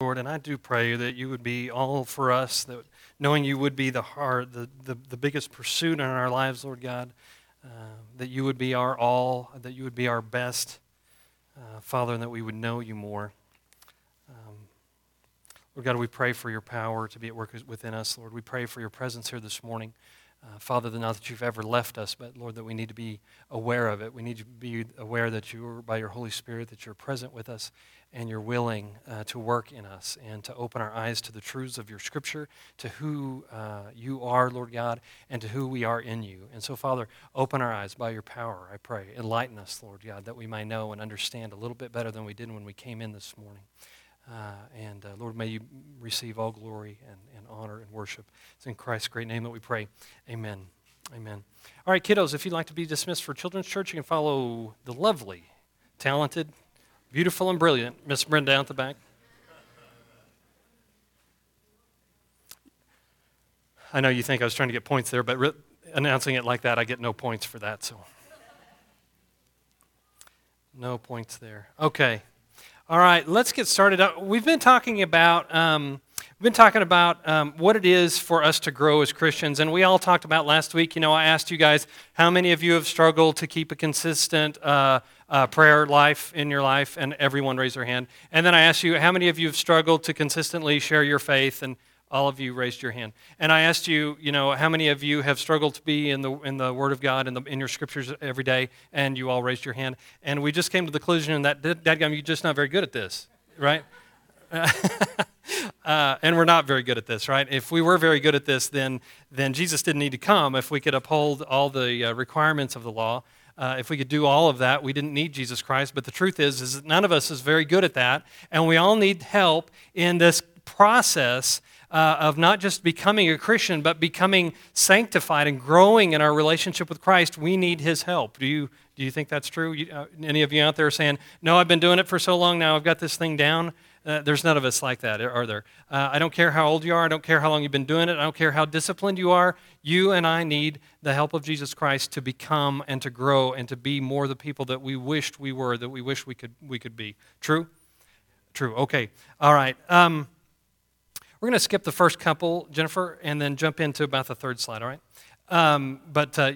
Lord, and I do pray that you would be all for us, that knowing you would be the heart, the, the, the biggest pursuit in our lives, Lord God, uh, that you would be our all, that you would be our best, uh, Father, and that we would know you more. Um, Lord God, we pray for your power to be at work within us, Lord. We pray for your presence here this morning. Uh, Father, not that you've ever left us, but Lord, that we need to be aware of it. We need to be aware that you are, by your Holy Spirit, that you're present with us and you're willing uh, to work in us and to open our eyes to the truths of your scripture, to who uh, you are, Lord God, and to who we are in you. And so, Father, open our eyes by your power, I pray. Enlighten us, Lord God, that we may know and understand a little bit better than we did when we came in this morning. Uh, and uh, Lord, may you receive all glory and, and honor and worship. It's in Christ's great name that we pray. Amen. Amen. All right, kiddos, if you'd like to be dismissed for Children's Church, you can follow the lovely, talented, beautiful, and brilliant Miss Brenda out the back. I know you think I was trying to get points there, but re- announcing it like that, I get no points for that, so. No points there. Okay. All right, let's get started. Uh, we've been talking about um, we've been talking about um, what it is for us to grow as Christians, and we all talked about last week. You know, I asked you guys how many of you have struggled to keep a consistent uh, uh, prayer life in your life, and everyone raised their hand. And then I asked you how many of you have struggled to consistently share your faith, and all of you raised your hand. And I asked you, you know, how many of you have struggled to be in the, in the Word of God in, in your scriptures every day? And you all raised your hand. And we just came to the conclusion that, dadgum, you're just not very good at this, right? uh, and we're not very good at this, right? If we were very good at this, then, then Jesus didn't need to come. If we could uphold all the uh, requirements of the law, uh, if we could do all of that, we didn't need Jesus Christ. But the truth is, is that none of us is very good at that, and we all need help in this process uh, of not just becoming a Christian, but becoming sanctified and growing in our relationship with Christ, we need His help. Do you, do you think that's true? You, uh, any of you out there saying, No, I've been doing it for so long now, I've got this thing down? Uh, there's none of us like that, are there? Uh, I don't care how old you are. I don't care how long you've been doing it. I don't care how disciplined you are. You and I need the help of Jesus Christ to become and to grow and to be more the people that we wished we were, that we wish we could, we could be. True? True. Okay. All right. Um, we're going to skip the first couple, Jennifer, and then jump into about the third slide, all right? Um, but uh,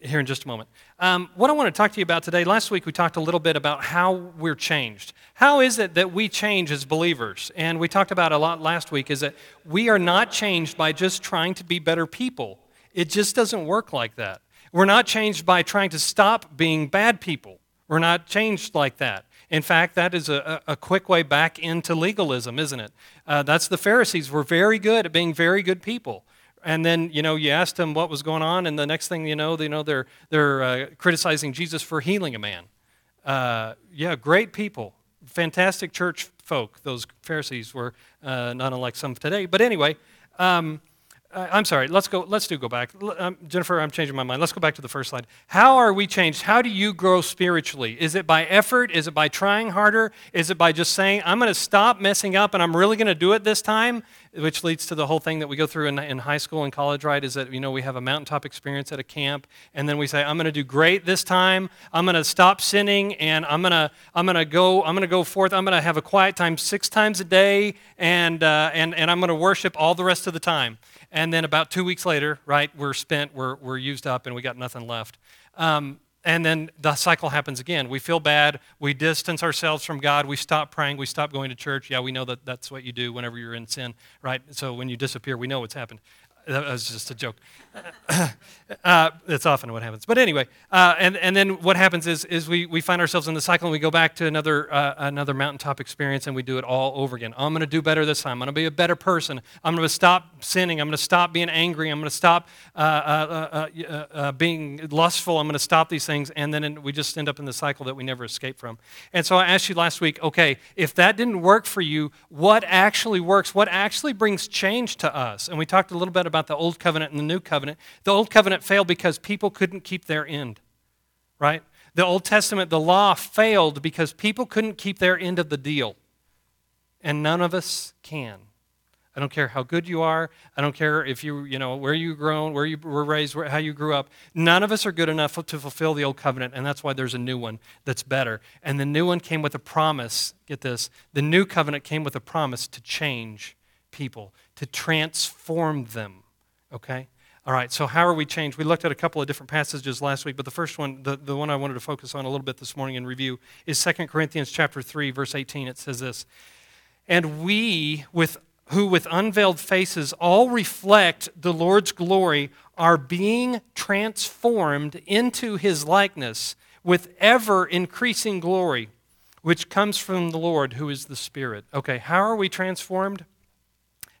here in just a moment. Um, what I want to talk to you about today, last week we talked a little bit about how we're changed. How is it that we change as believers? And we talked about a lot last week is that we are not changed by just trying to be better people. It just doesn't work like that. We're not changed by trying to stop being bad people. We're not changed like that. In fact, that is a, a quick way back into legalism, isn't it? Uh, that's the Pharisees were very good at being very good people. And then, you know, you asked them what was going on, and the next thing you know, you know they're, they're uh, criticizing Jesus for healing a man. Uh, yeah, great people. Fantastic church folk, those Pharisees were uh, not unlike some today. But anyway, um, I'm sorry. Let's go. Let's do go back. Um, Jennifer, I'm changing my mind. Let's go back to the first slide. How are we changed? How do you grow spiritually? Is it by effort? Is it by trying harder? Is it by just saying, "I'm going to stop messing up and I'm really going to do it this time"? Which leads to the whole thing that we go through in, in high school and college, right? Is that you know we have a mountaintop experience at a camp, and then we say, "I'm going to do great this time. I'm going to stop sinning, and I'm going to I'm going to go I'm going to go forth. I'm going to have a quiet time six times a day, and uh, and and I'm going to worship all the rest of the time." And then about two weeks later, right, we're spent, we're, we're used up, and we got nothing left. Um, and then the cycle happens again. We feel bad. We distance ourselves from God. We stop praying. We stop going to church. Yeah, we know that that's what you do whenever you're in sin, right? So when you disappear, we know what's happened. That was just a joke. uh, that's often what happens. But anyway, uh, and, and then what happens is, is we, we find ourselves in the cycle and we go back to another, uh, another mountaintop experience and we do it all over again. I'm going to do better this time. I'm going to be a better person. I'm going to stop sinning. I'm going to stop being angry. I'm going to stop uh, uh, uh, being lustful. I'm going to stop these things. And then we just end up in the cycle that we never escape from. And so I asked you last week okay, if that didn't work for you, what actually works? What actually brings change to us? And we talked a little bit about the Old Covenant and the New Covenant. The Old Covenant failed because people couldn't keep their end, right? The Old Testament, the law failed because people couldn't keep their end of the deal. And none of us can. I don't care how good you are. I don't care if you, you know, where you grown, where you were raised, where, how you grew up. None of us are good enough to fulfill the old covenant, and that's why there's a new one that's better. And the new one came with a promise. Get this. The new covenant came with a promise to change people, to transform them. Okay? All right, so how are we changed? We looked at a couple of different passages last week, but the first one, the, the one I wanted to focus on a little bit this morning in review, is 2 Corinthians chapter 3, verse 18. It says this, And we, with who with unveiled faces all reflect the Lord's glory, are being transformed into his likeness with ever increasing glory, which comes from the Lord who is the Spirit. Okay, how are we transformed?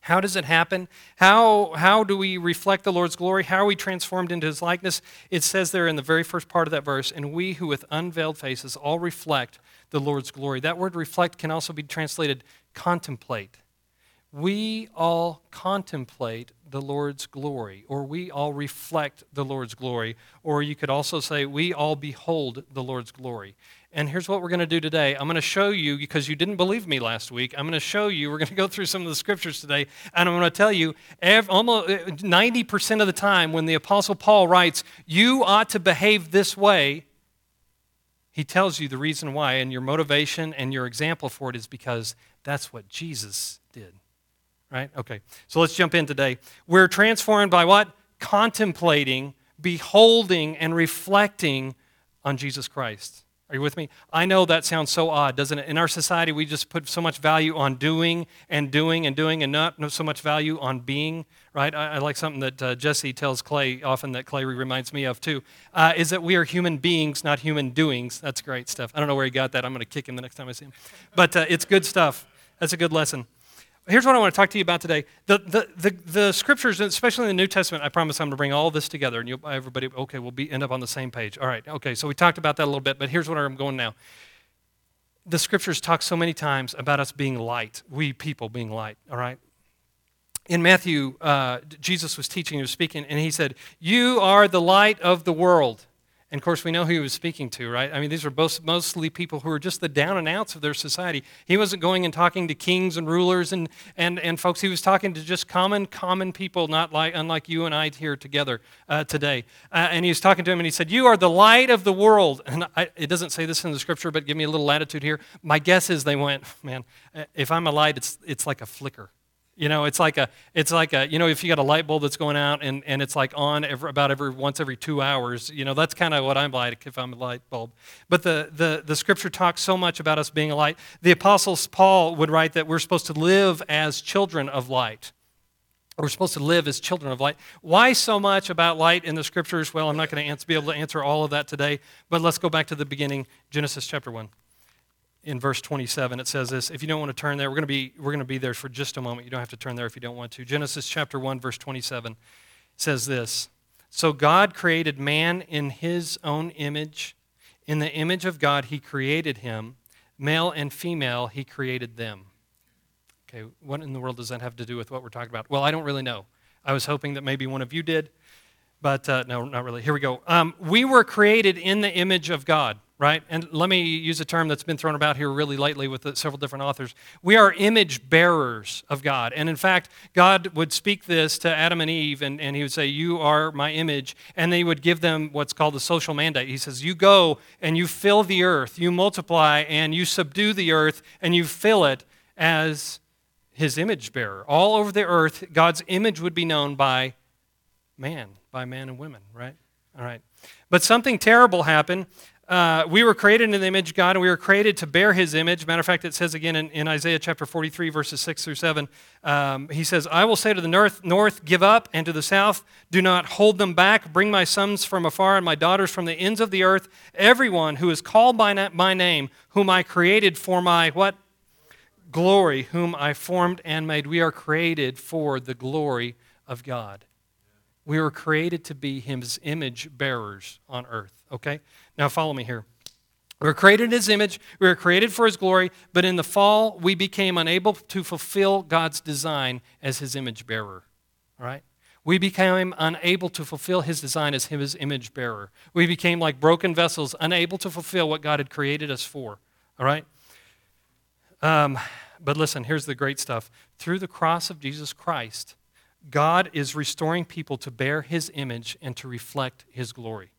How does it happen? How, how do we reflect the Lord's glory? How are we transformed into his likeness? It says there in the very first part of that verse, and we who with unveiled faces all reflect the Lord's glory. That word reflect can also be translated contemplate we all contemplate the Lord's glory, or we all reflect the Lord's glory, or you could also say, we all behold the Lord's glory. And here's what we're going to do today. I'm going to show you, because you didn't believe me last week, I'm going to show you, we're going to go through some of the scriptures today, and I'm going to tell you, almost eh, 90% of the time when the Apostle Paul writes, you ought to behave this way, he tells you the reason why, and your motivation and your example for it is because that's what Jesus did right? Okay. So let's jump in today. We're transformed by what? Contemplating, beholding, and reflecting on Jesus Christ. Are you with me? I know that sounds so odd, doesn't it? In our society, we just put so much value on doing and doing and doing and not so much value on being, right? I, I like something that uh, Jesse tells Clay often that Clay reminds me of too, uh, is that we are human beings, not human doings. That's great stuff. I don't know where he got that. I'm going to kick him the next time I see him. But uh, it's good stuff. That's a good lesson. Here's what I want to talk to you about today. The, the, the, the, scriptures, especially in the New Testament, I promise I'm going to bring all this together and you'll, everybody, okay, we'll be, end up on the same page. All right, okay, so we talked about that a little bit, but here's where I'm going now. The scriptures talk so many times about us being light, we people being light, all right? In Matthew, uh, Jesus was teaching, he was speaking, and he said, You are the light of the world. And of course, we know who he was speaking to, right? I mean, these were both, mostly people who were just the down and outs of their society. He wasn't going and talking to kings and rulers and, and, and folks. He was talking to just common, common people, not like, unlike you and I here together uh, today. Uh, and he was talking to him and he said, You are the light of the world. And I, it doesn't say this in the scripture, but give me a little latitude here. My guess is they went, Man, if I'm a light, it's, it's like a flicker. You know, it's like a, it's like a, you know, if you got a light bulb that's going out and, and it's like on every, about every once every two hours, you know, that's kind of what I'm like if I'm a light bulb. But the, the, the scripture talks so much about us being a light. The apostles Paul would write that we're supposed to live as children of light. We're supposed to live as children of light. Why so much about light in the scriptures? Well, I'm not going to be able to answer all of that today, but let's go back to the beginning, Genesis chapter 1 in verse 27 it says this if you don't want to turn there we're going to be we're going to be there for just a moment. You don't have to turn there if you don't want to. Genesis chapter 1 verse 27 says this so god created man in his own image. In the image of god he created him. Male and female he created them. Okay what in the world does that have to do with what we're talking about? Well i don't really know. I was hoping that maybe one of you did but uh, no not really. Here we go. Um, we were created in the image of god right? And let me use a term that's been thrown about here really lately with several different authors. We are image bearers of God. And in fact, God would speak this to Adam and Eve, and, and he would say, You are my image. And he would give them what's called the social mandate. He says, You go and you fill the earth, you multiply, and you subdue the earth, and you fill it as his image bearer. All over the earth, God's image would be known by man, by man and women, right? All right. But something terrible happened. Uh, we were created in the image of God, and we were created to bear His image. Matter of fact, it says again in, in Isaiah chapter 43, verses 6 through 7, um, He says, I will say to the north, north, give up, and to the south, do not hold them back. Bring my sons from afar and my daughters from the ends of the earth. Everyone who is called by my name, whom I created for my what? Glory, whom I formed and made. We are created for the glory of God. We were created to be His image bearers on earth, okay? Now, follow me here. We were created in His image, we were created for His glory, but in the fall, we became unable to fulfill God's design as His image bearer. All right? We became unable to fulfill His design as His image bearer. We became like broken vessels, unable to fulfill what God had created us for. All right? Um, But listen, here's the great stuff. Through the cross of Jesus Christ, God is restoring people to bear his image and to reflect his glory.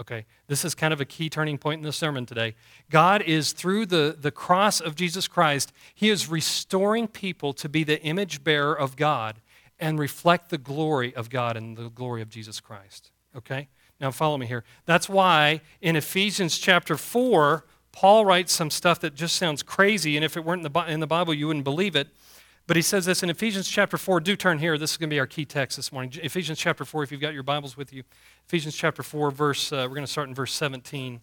Okay, this is kind of a key turning point in the sermon today. God is, through the, the cross of Jesus Christ, he is restoring people to be the image bearer of God and reflect the glory of God and the glory of Jesus Christ. Okay? Now follow me here. That's why in Ephesians chapter 4, Paul writes some stuff that just sounds crazy, and if it weren't in the, in the Bible, you wouldn't believe it. But he says this in Ephesians chapter 4. Do turn here. This is going to be our key text this morning. Ephesians chapter 4, if you've got your Bibles with you. Ephesians chapter 4, verse, uh, we're going to start in verse 17.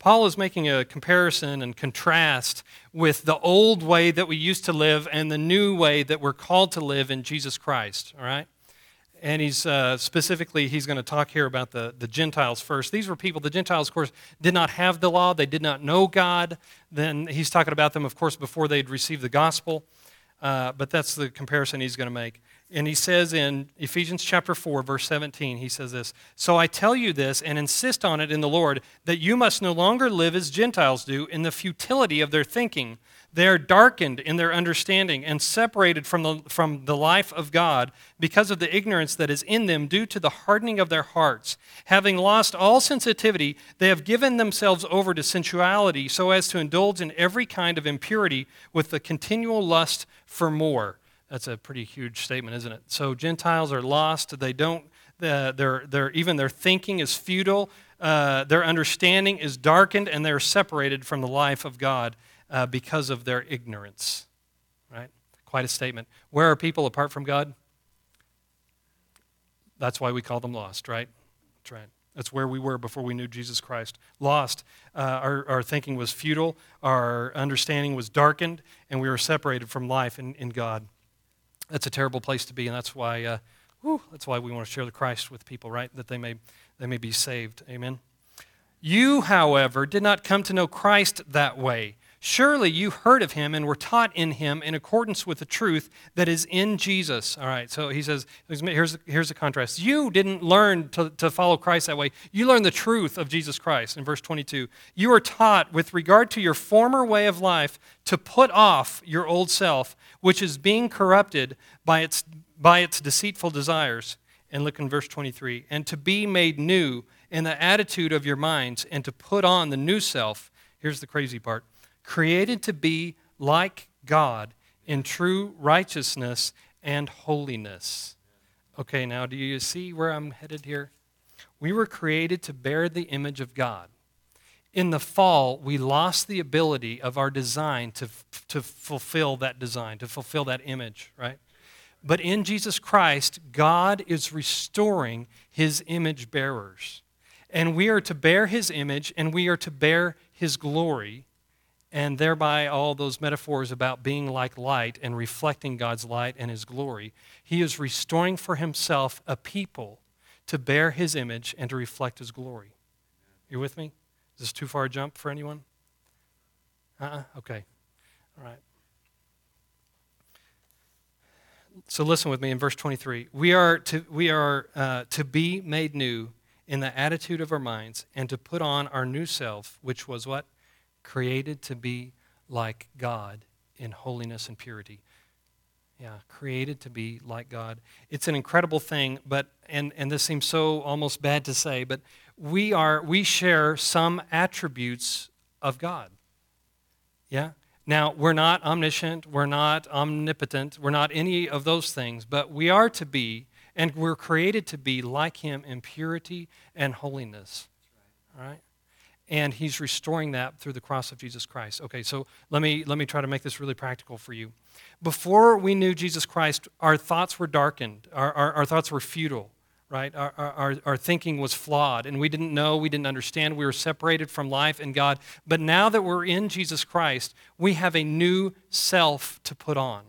Paul is making a comparison and contrast with the old way that we used to live and the new way that we're called to live in Jesus Christ, all right? And he's uh, specifically he's going to talk here about the, the gentiles first. These were people the gentiles of course did not have the law. They did not know god. Then he's talking about them of course before they'd received the gospel. Uh, but that's the comparison he's going to make. And he says in ephesians chapter 4 verse 17 he says this so i tell you this and insist on it in the lord that you must no longer live as gentiles do in the futility of their thinking they are darkened in their understanding and separated from the, from the life of God because of the ignorance that is in them due to the hardening of their hearts. Having lost all sensitivity, they have given themselves over to sensuality so as to indulge in every kind of impurity with the continual lust for more. That's a pretty huge statement, isn't it? So Gentiles are lost. They don't, uh, they're, they're, even their thinking is futile. Uh, their understanding is darkened, and they're separated from the life of God uh, because of their ignorance. Right? Quite a statement. Where are people apart from God? That's why we call them lost, right? That's right. That's where we were before we knew Jesus Christ. Lost. Uh, our, our thinking was futile, our understanding was darkened, and we were separated from life in, in God. That's a terrible place to be, and that's why, uh, whew, that's why we want to share the Christ with people, right? That they may, they may be saved. Amen. You, however, did not come to know Christ that way. Surely you heard of him and were taught in him in accordance with the truth that is in Jesus. All right, so he says, here's, here's the contrast. You didn't learn to, to follow Christ that way. You learned the truth of Jesus Christ in verse 22. You were taught with regard to your former way of life to put off your old self, which is being corrupted by its, by its deceitful desires. And look in verse 23 and to be made new in the attitude of your minds and to put on the new self. Here's the crazy part created to be like God in true righteousness and holiness. Okay, now do you see where I'm headed here? We were created to bear the image of God. In the fall, we lost the ability of our design to, to fulfill that design, to fulfill that image, right? But in Jesus Christ, God is restoring his image bearers. And we are to bear his image and we are to bear his glory and thereby all those metaphors about being like light and reflecting God's light and His glory. He is restoring for Himself a people to bear His image and to reflect His glory. You with me? Is this too far a jump for anyone? Uh uh-uh? Okay. All right. So listen with me in verse 23. We are to, we are, uh, to be made new in the attitude of our minds and to put on our new self, which was what? Created to be like God in holiness and purity. Yeah, created to be like God. It's an incredible thing, but and and this seems so almost bad to say, but we are we share some attributes of God. Yeah? Now, we're not omniscient, we're not omnipotent, we're not any of those things, but we are to be and we're created to be like him in purity and holiness. All right? And he's restoring that through the cross of Jesus Christ. Okay, so let me let me try to make this really practical for you. Before we knew Jesus Christ, our thoughts were darkened, our, our, our thoughts were futile, right? Our, our, our thinking was flawed, and we didn't know, we didn't understand, we were separated from life and God. But now that we're in Jesus Christ, we have a new self to put on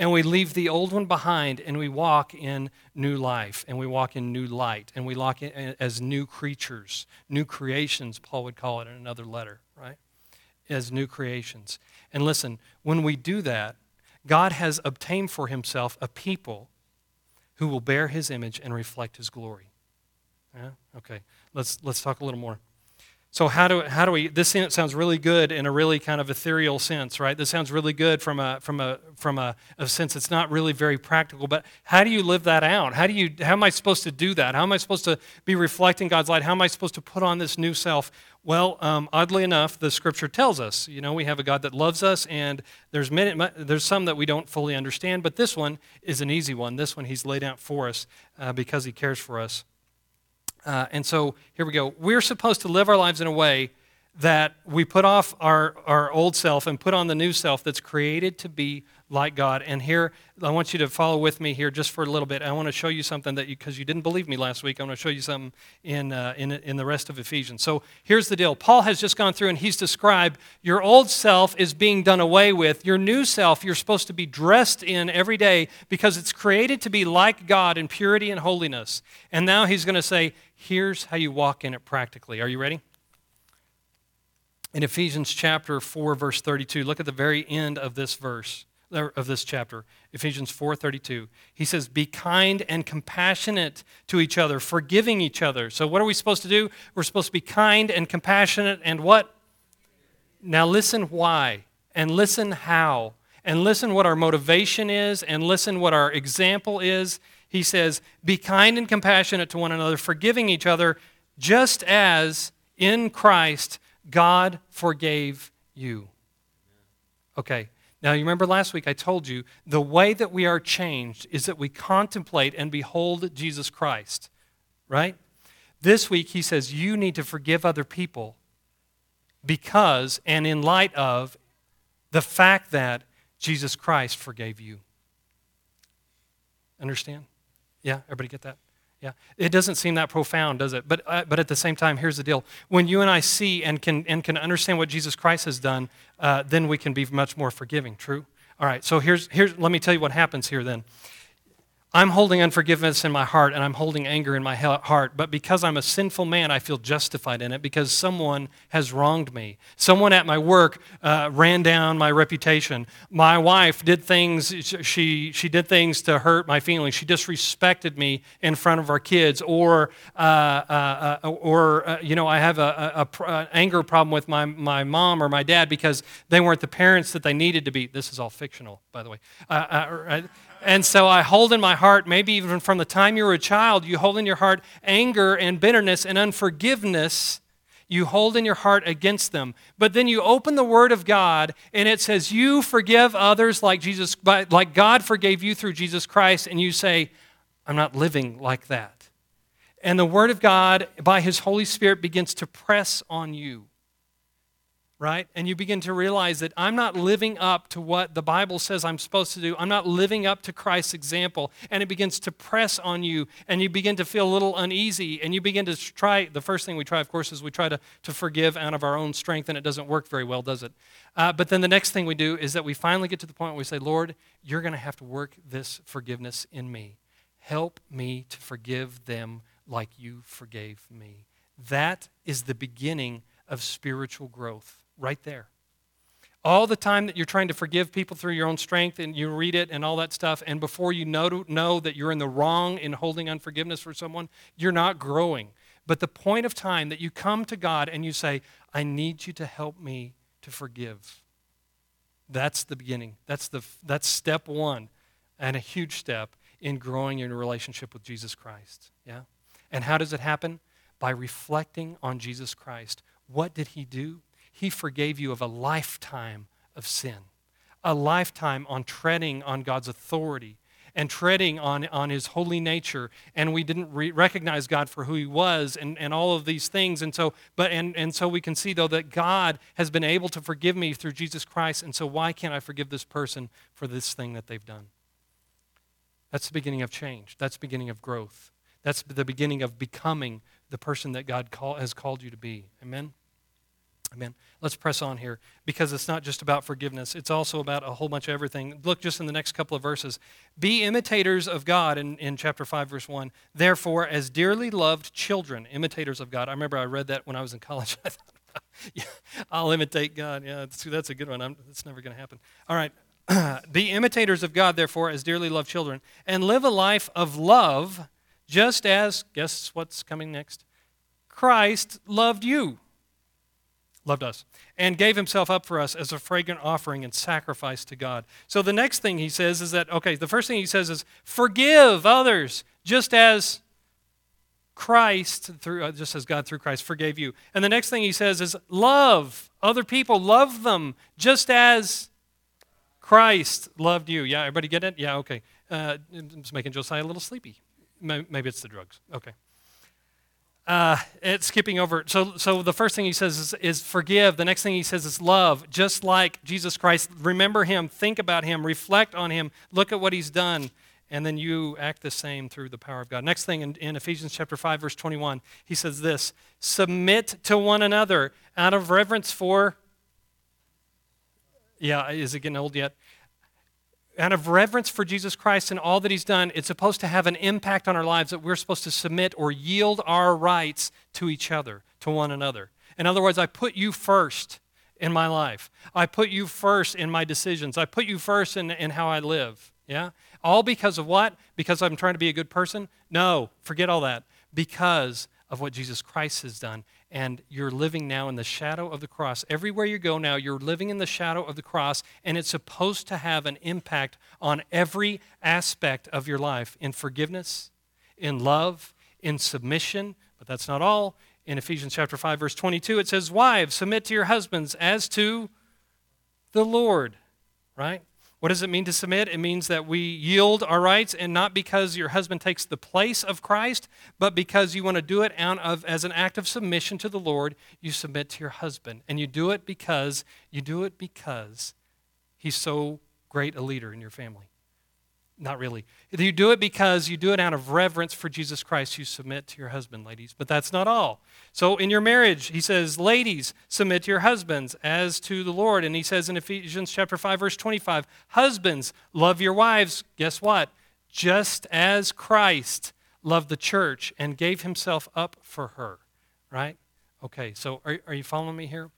and we leave the old one behind and we walk in new life and we walk in new light and we walk in, as new creatures, new creations, Paul would call it in another letter, right? As new creations. And listen, when we do that, God has obtained for himself a people who will bear his image and reflect his glory. Yeah? Okay, let's, let's talk a little more. So how do, how do we, this sounds really good in a really kind of ethereal sense, right? This sounds really good from a, from a, from a, a sense it's not really very practical, but how do you live that out? How do you, how am I supposed to do that? How am I supposed to be reflecting God's light? How am I supposed to put on this new self? Well, um, oddly enough, the scripture tells us, you know, we have a God that loves us and there's, many, there's some that we don't fully understand, but this one is an easy one. This one he's laid out for us uh, because he cares for us. Uh, and so here we go. We're supposed to live our lives in a way that we put off our, our old self and put on the new self that's created to be like God. And here, I want you to follow with me here just for a little bit. I want to show you something that you, because you didn't believe me last week, I want to show you something in, uh, in, in the rest of Ephesians. So here's the deal Paul has just gone through and he's described your old self is being done away with. Your new self, you're supposed to be dressed in every day because it's created to be like God in purity and holiness. And now he's going to say, here's how you walk in it practically. Are you ready? In Ephesians chapter 4 verse 32, look at the very end of this verse of this chapter, Ephesians 4:32. He says, "Be kind and compassionate to each other, forgiving each other." So what are we supposed to do? We're supposed to be kind and compassionate and what? Now listen why and listen how and listen what our motivation is and listen what our example is. He says, "Be kind and compassionate to one another, forgiving each other, just as in Christ God forgave you." Okay. Now, you remember last week I told you the way that we are changed is that we contemplate and behold Jesus Christ, right? This week he says you need to forgive other people because and in light of the fact that Jesus Christ forgave you. Understand? Yeah, everybody get that? Yeah, it doesn't seem that profound, does it? But, uh, but at the same time, here's the deal. When you and I see and can, and can understand what Jesus Christ has done, uh, then we can be much more forgiving. True? All right, so here's, here's, let me tell you what happens here then. I'm holding unforgiveness in my heart and I'm holding anger in my heart, but because I'm a sinful man, I feel justified in it because someone has wronged me. Someone at my work uh, ran down my reputation. My wife did things, she, she did things to hurt my feelings. She disrespected me in front of our kids, or, uh, uh, uh or uh, you know, I have a, a, a, anger problem with my, my mom or my dad because they weren't the parents that they needed to be. This is all fictional, by the way uh, and so I hold in my heart, maybe even from the time you were a child, you hold in your heart anger and bitterness and unforgiveness. You hold in your heart against them. But then you open the Word of God and it says, You forgive others like Jesus, like God forgave you through Jesus Christ. And you say, I'm not living like that. And the Word of God, by His Holy Spirit, begins to press on you right? And you begin to realize that I'm not living up to what the Bible says I'm supposed to do. I'm not living up to Christ's example. And it begins to press on you, and you begin to feel a little uneasy. And you begin to try the first thing we try, of course, is we try to, to forgive out of our own strength, and it doesn't work very well, does it? Uh, but then the next thing we do is that we finally get to the point where we say, Lord, you're going to have to work this forgiveness in me. Help me to forgive them like you forgave me. That is the beginning of spiritual growth right there. All the time that you're trying to forgive people through your own strength and you read it and all that stuff, and before you know, know that you're in the wrong in holding unforgiveness for someone, you're not growing. But the point of time that you come to God and you say, I need you to help me to forgive. That's the beginning. That's, the, that's step one, and a huge step in growing your relationship with Jesus Christ. Yeah? And how does it happen? By reflecting on Jesus Christ. What did he do? He forgave you of a lifetime of sin, a lifetime on treading on God's authority and treading on, on his holy nature. And we didn't re- recognize god for who he was and, and all of these things. And so but and, and so we can see though that god has been able to forgive me through jesus christ. And so why can't i forgive this person for this thing that they've done? That's the beginning of change. That's the beginning of growth. That's the beginning of becoming the person that god call, has called you to be. Amen Amen. Let's press on here because it's not just about forgiveness, it's also about a whole bunch of everything. Look just in the next couple of verses. Be imitators of God in, in chapter 5, verse 1. Therefore, as dearly loved children, imitators of God. I remember I read that when I was in college. I thought, yeah, I'll imitate God. Yeah, that's, that's a good one. I'm, it's never going to happen. All right. Be imitators of God, therefore, as dearly loved children, and live a life of love, just as, guess what's coming next? Christ loved you loved us, and gave himself up for us as a fragrant offering and sacrifice to God. So the next thing he says is that, okay, the first thing he says is, forgive others just as Christ, through, uh, just as God through Christ forgave you. And the next thing he says is, love other people, love them just as Christ loved you. Yeah, everybody get it? Yeah, okay. Uh, it's making Josiah a little sleepy. Maybe it's the drugs. Okay. Uh, it's skipping over. So, so the first thing he says is, is, forgive. The next thing he says is love, just like Jesus Christ. Remember him, think about him, reflect on him, look at what he's done, and then you act the same through the power of God. Next thing in, in Ephesians chapter 5, verse 21, he says this Submit to one another out of reverence for. Yeah, is it getting old yet? Out of reverence for Jesus Christ and all that he's done, it's supposed to have an impact on our lives that we're supposed to submit or yield our rights to each other, to one another. In other words, I put you first in my life. I put you first in my decisions. I put you first in, in how I live. Yeah? All because of what? Because I'm trying to be a good person? No, forget all that. Because of what Jesus Christ has done and you're living now in the shadow of the cross. Everywhere you go now, you're living in the shadow of the cross, and it's supposed to have an impact on every aspect of your life in forgiveness, in love, in submission, but that's not all. In Ephesians chapter 5 verse 22 it says, "Wives, submit to your husbands as to the Lord." Right? What does it mean to submit? It means that we yield our rights, and not because your husband takes the place of Christ, but because you want to do it out of, as an act of submission to the Lord. You submit to your husband, and you do it because you do it because he's so great a leader in your family. Not really. You do it because you do it out of reverence for Jesus Christ. You submit to your husband, ladies. But that's not all. So in your marriage, he says, ladies, submit to your husbands as to the Lord. And he says in Ephesians chapter 5, verse 25, husbands, love your wives. Guess what? Just as Christ loved the church and gave himself up for her. Right? Okay, so are, are you following me here?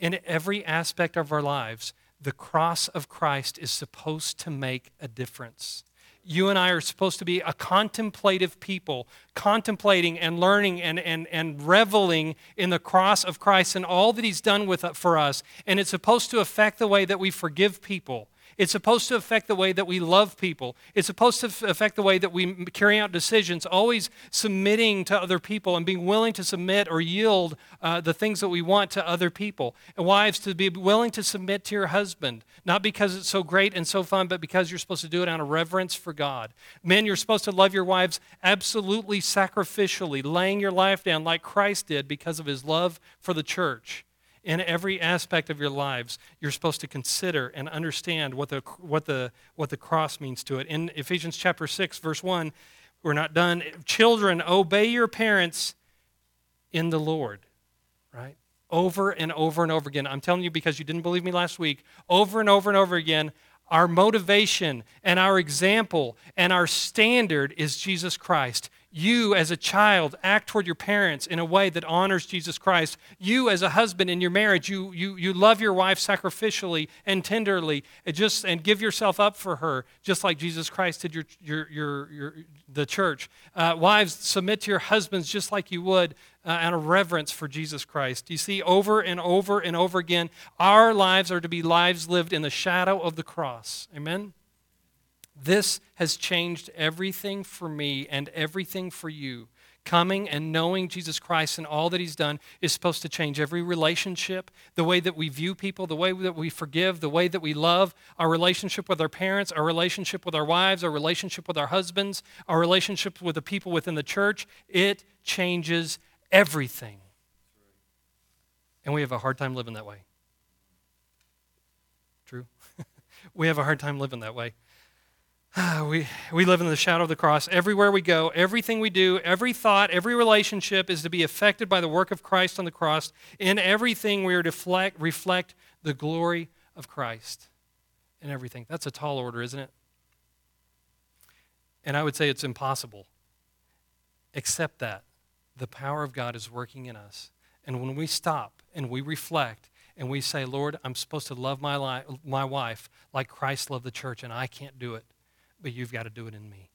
In every aspect of our lives, the cross of Christ is supposed to make a difference. You and I are supposed to be a contemplative people, contemplating and learning and, and, and reveling in the cross of Christ and all that He's done with, for us. And it's supposed to affect the way that we forgive people. It's supposed to affect the way that we love people. It's supposed to affect the way that we carry out decisions, always submitting to other people and being willing to submit or yield uh, the things that we want to other people. And wives, to be willing to submit to your husband, not because it's so great and so fun, but because you're supposed to do it out of reverence for God. Men, you're supposed to love your wives absolutely sacrificially, laying your life down like Christ did because of his love for the church in every aspect of your lives, you're supposed to consider and understand what the, what the, what the cross means to it. In Ephesians chapter 6, verse 1, we're not done. Children, obey your parents in the Lord, right? Over and over and over again. I'm telling you because you didn't believe me last week. Over and over and over again, our motivation and our example and our standard is Jesus Christ. You, as a child, act toward your parents in a way that honors Jesus Christ. You, as a husband in your marriage, you, you, you love your wife sacrificially and tenderly and, just, and give yourself up for her, just like Jesus Christ did your, your, your, your the church. Uh, wives, submit to your husbands just like you would uh, out of reverence for Jesus Christ. You see, over and over and over again, our lives are to be lives lived in the shadow of the cross. Amen? This has changed everything for me and everything for you. Coming and knowing Jesus Christ and all that He's done is supposed to change every relationship, the way that we view people, the way that we forgive, the way that we love, our relationship with our parents, our relationship with our wives, our relationship with our husbands, our relationship with the people within the church. It changes everything. And we have a hard time living that way. True? we have a hard time living that way. We, we live in the shadow of the cross. Everywhere we go, everything we do, every thought, every relationship is to be affected by the work of Christ on the cross. In everything, we are to reflect, reflect the glory of Christ. In everything. That's a tall order, isn't it? And I would say it's impossible. Except that the power of God is working in us. And when we stop and we reflect and we say, Lord, I'm supposed to love my, my wife like Christ loved the church, and I can't do it but you've got to do it in me.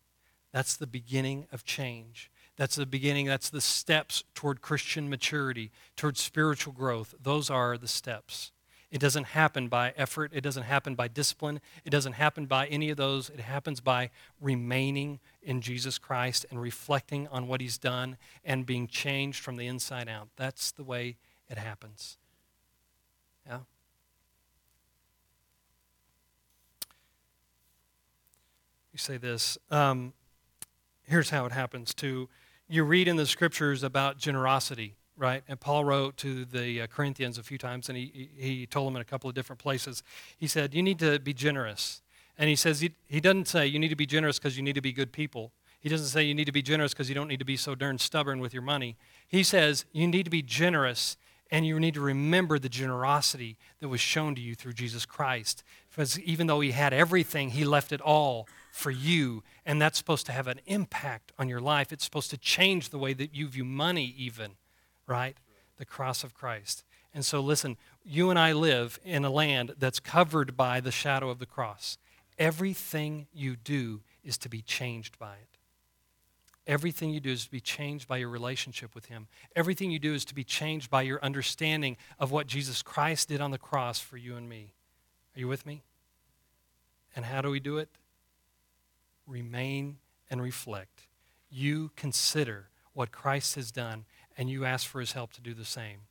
That's the beginning of change. That's the beginning. That's the steps toward Christian maturity, toward spiritual growth. Those are the steps. It doesn't happen by effort. It doesn't happen by discipline. It doesn't happen by any of those. It happens by remaining in Jesus Christ and reflecting on what He's done and being changed from the inside out. That's the way it happens. Yeah? You say this. Um, here's how it happens too. You read in the scriptures about generosity right? And Paul wrote to the uh, Corinthians a few times, and he, he told them in a couple of different places. He said, You need to be generous. And he says, He, he doesn't say you need to be generous because you need to be good people. He doesn't say you need to be generous because you don't need to be so darn stubborn with your money. He says you need to be generous and you need to remember the generosity that was shown to you through Jesus Christ. Because even though he had everything, he left it all for you. And that's supposed to have an impact on your life. It's supposed to change the way that you view money, even right? The cross of Christ. And so, listen, you and I live in a land that's covered by the shadow of the cross. Everything you do is to be changed by it. Everything you do is to be changed by your relationship with Him. Everything you do is to be changed by your understanding of what Jesus Christ did on the cross for you and me. Are you with me? And how do we do it? Remain and reflect. You consider what Christ has done and you ask for his help to do the same.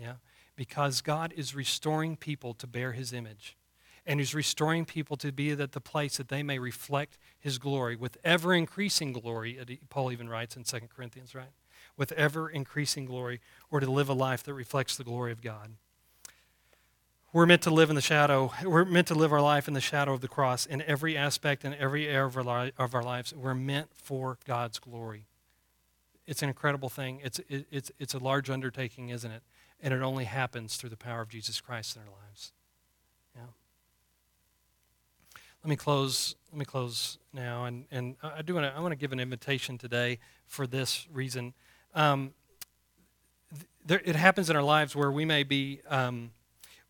Yeah? Because God is restoring people to bear his image. And he's restoring people to be at the place that they may reflect his glory with ever increasing glory, uh, Paul even writes in 2 Corinthians, right? With ever increasing glory, or to live a life that reflects the glory of God. We're meant to live in the shadow. We're meant to live our life in the shadow of the cross in every aspect and every area of our, of our lives. We're meant for God's glory. It's an incredible thing. It's, it, it's, it's a large undertaking, isn't it? And it only happens through the power of Jesus Christ in our lives. Yeah. Let me close. Let me close now, and, and I do want to. I want to give an invitation today for this reason. Um, there, it happens in our lives where we may be um,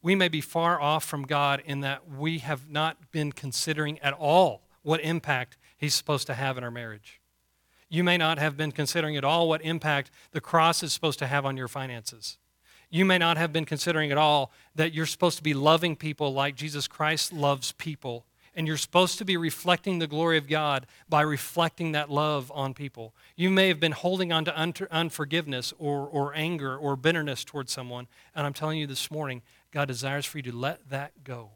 we may be far off from God in that we have not been considering at all what impact He's supposed to have in our marriage. You may not have been considering at all what impact the cross is supposed to have on your finances. You may not have been considering at all that you're supposed to be loving people like Jesus Christ loves people. And you're supposed to be reflecting the glory of God by reflecting that love on people. You may have been holding on to un- unforgiveness or, or anger or bitterness towards someone. And I'm telling you this morning, God desires for you to let that go.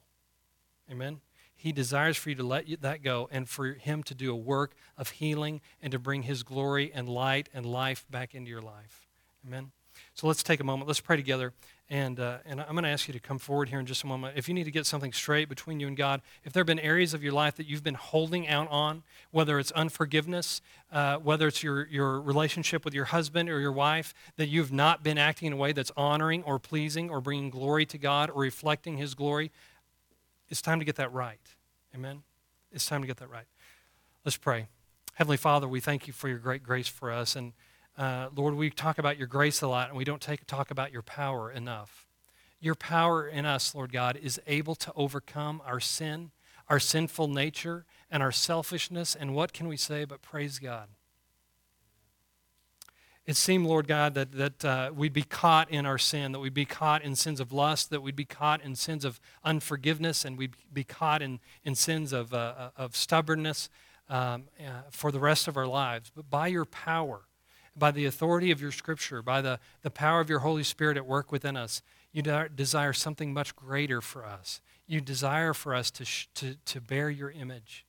Amen? He desires for you to let that go and for Him to do a work of healing and to bring His glory and light and life back into your life. Amen. So let's take a moment. Let's pray together. And, uh, and I'm going to ask you to come forward here in just a moment. If you need to get something straight between you and God, if there have been areas of your life that you've been holding out on, whether it's unforgiveness, uh, whether it's your, your relationship with your husband or your wife, that you've not been acting in a way that's honoring or pleasing or bringing glory to God or reflecting His glory, it's time to get that right. Amen? It's time to get that right. Let's pray. Heavenly Father, we thank you for your great grace for us. And uh, Lord, we talk about your grace a lot, and we don't take, talk about your power enough. Your power in us, Lord God, is able to overcome our sin, our sinful nature, and our selfishness. And what can we say but praise God? it seemed, Lord God, that, that uh, we'd be caught in our sin, that we'd be caught in sins of lust, that we'd be caught in sins of unforgiveness, and we'd be caught in, in sins of, uh, uh, of stubbornness um, uh, for the rest of our lives. But by your power, by the authority of your scripture, by the, the power of your Holy Spirit at work within us, you desire something much greater for us. You desire for us to, sh- to, to bear your image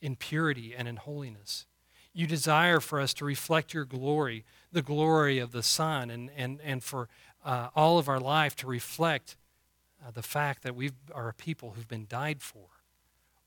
in purity and in holiness. You desire for us to reflect your glory, the glory of the Son, and, and, and for uh, all of our life to reflect uh, the fact that we are a people who've been died for.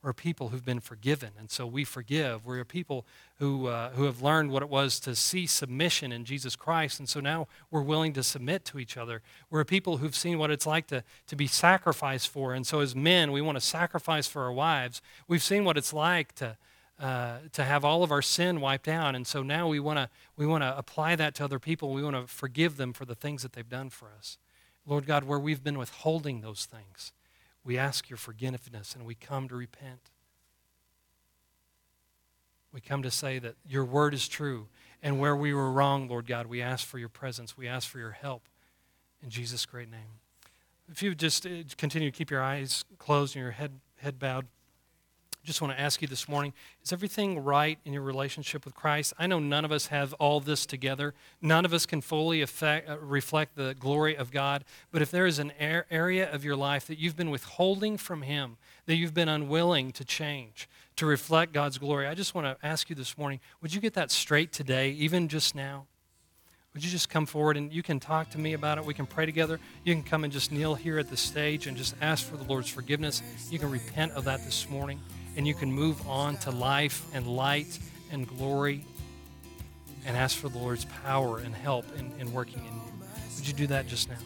We're people who've been forgiven, and so we forgive. We're people who, uh, who have learned what it was to see submission in Jesus Christ, and so now we're willing to submit to each other. We're people who've seen what it's like to, to be sacrificed for, and so as men, we want to sacrifice for our wives. We've seen what it's like to, uh, to have all of our sin wiped out. And so now we want to we want to apply that to other people. We want to forgive them for the things that they've done for us. Lord God, where we've been withholding those things, we ask your forgiveness and we come to repent. We come to say that your word is true And where we were wrong, Lord God, we ask for your presence. We ask for your help. In Jesus' great name. If you would just uh, continue to keep your eyes closed and your head, head bowed just want to ask you this morning is everything right in your relationship with Christ? I know none of us have all this together. None of us can fully uh, reflect the glory of God. But if there is an area of your life that you've been withholding from Him, that you've been unwilling to change, to reflect God's glory, I just want to ask you this morning would you get that straight today, even just now? Would you just come forward and you can talk to me about it? We can pray together. You can come and just kneel here at the stage and just ask for the Lord's forgiveness. You can repent of that this morning and you can move on to life and light and glory and ask for the Lord's power and help in, in working in you. Would you do that just now?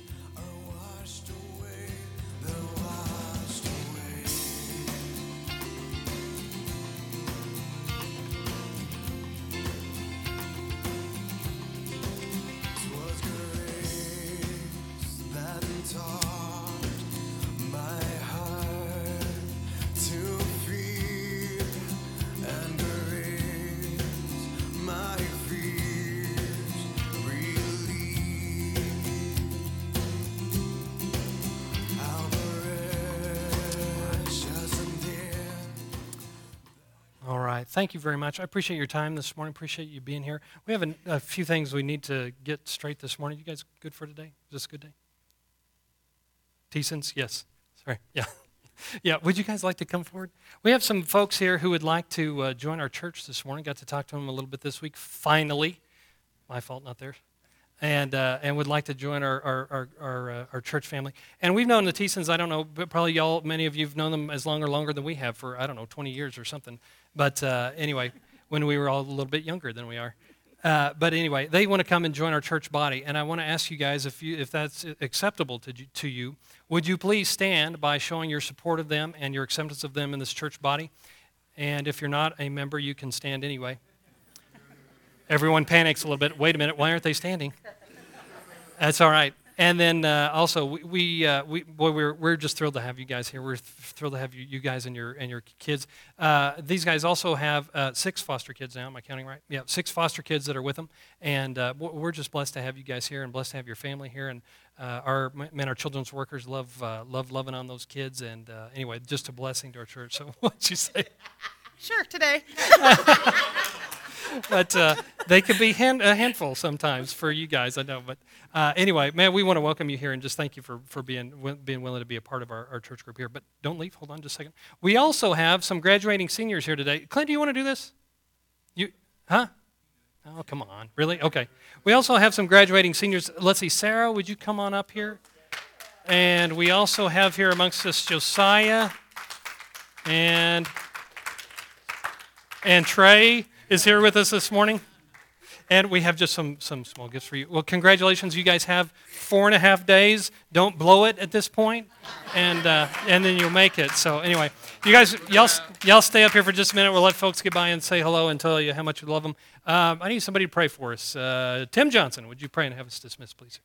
Thank you very much. I appreciate your time this morning. Appreciate you being here. We have a, a few things we need to get straight this morning. You guys good for today? Is this a good day? Teasons? Yes. Sorry. Yeah. yeah. Would you guys like to come forward? We have some folks here who would like to uh, join our church this morning. Got to talk to them a little bit this week. Finally. My fault, not theirs and uh, and would like to join our our our, our, uh, our, church family. And we've known the Teesons. I don't know, but probably y'all, many of you've known them as long or longer than we have for I don't know, 20 years or something. But uh, anyway, when we were all a little bit younger than we are. Uh, but anyway, they want to come and join our church body, and I want to ask you guys if you if that's acceptable to to you, would you please stand by showing your support of them and your acceptance of them in this church body? And if you're not a member, you can stand anyway. Everyone panics a little bit. Wait a minute, why aren't they standing? That's all right. And then uh, also, we, we, uh, we, boy, we're, we're just thrilled to have you guys here. We're thrilled to have you, you guys and your, and your kids. Uh, these guys also have uh, six foster kids now. Am I counting right? Yeah, six foster kids that are with them. And uh, we're just blessed to have you guys here and blessed to have your family here. And uh, our, man, our children's workers love, love loving on those kids. And anyway, just a blessing to our church. So what'd you say? Sure, today. but uh, they can be hand, a handful sometimes for you guys, I know. But uh, anyway, man, we want to welcome you here and just thank you for, for being, being willing to be a part of our, our church group here. But don't leave. Hold on just a second. We also have some graduating seniors here today. Clint, do you want to do this? You, huh? Oh, come on. Really? Okay. We also have some graduating seniors. Let's see. Sarah, would you come on up here? And we also have here amongst us Josiah and and Trey is here with us this morning. And we have just some, some small gifts for you. Well, congratulations. You guys have four and a half days. Don't blow it at this point, and, uh, and then you'll make it. So, anyway, you guys, y'all, y'all stay up here for just a minute. We'll let folks get by and say hello and tell you how much we love them. Um, I need somebody to pray for us. Uh, Tim Johnson, would you pray and have us dismissed, please?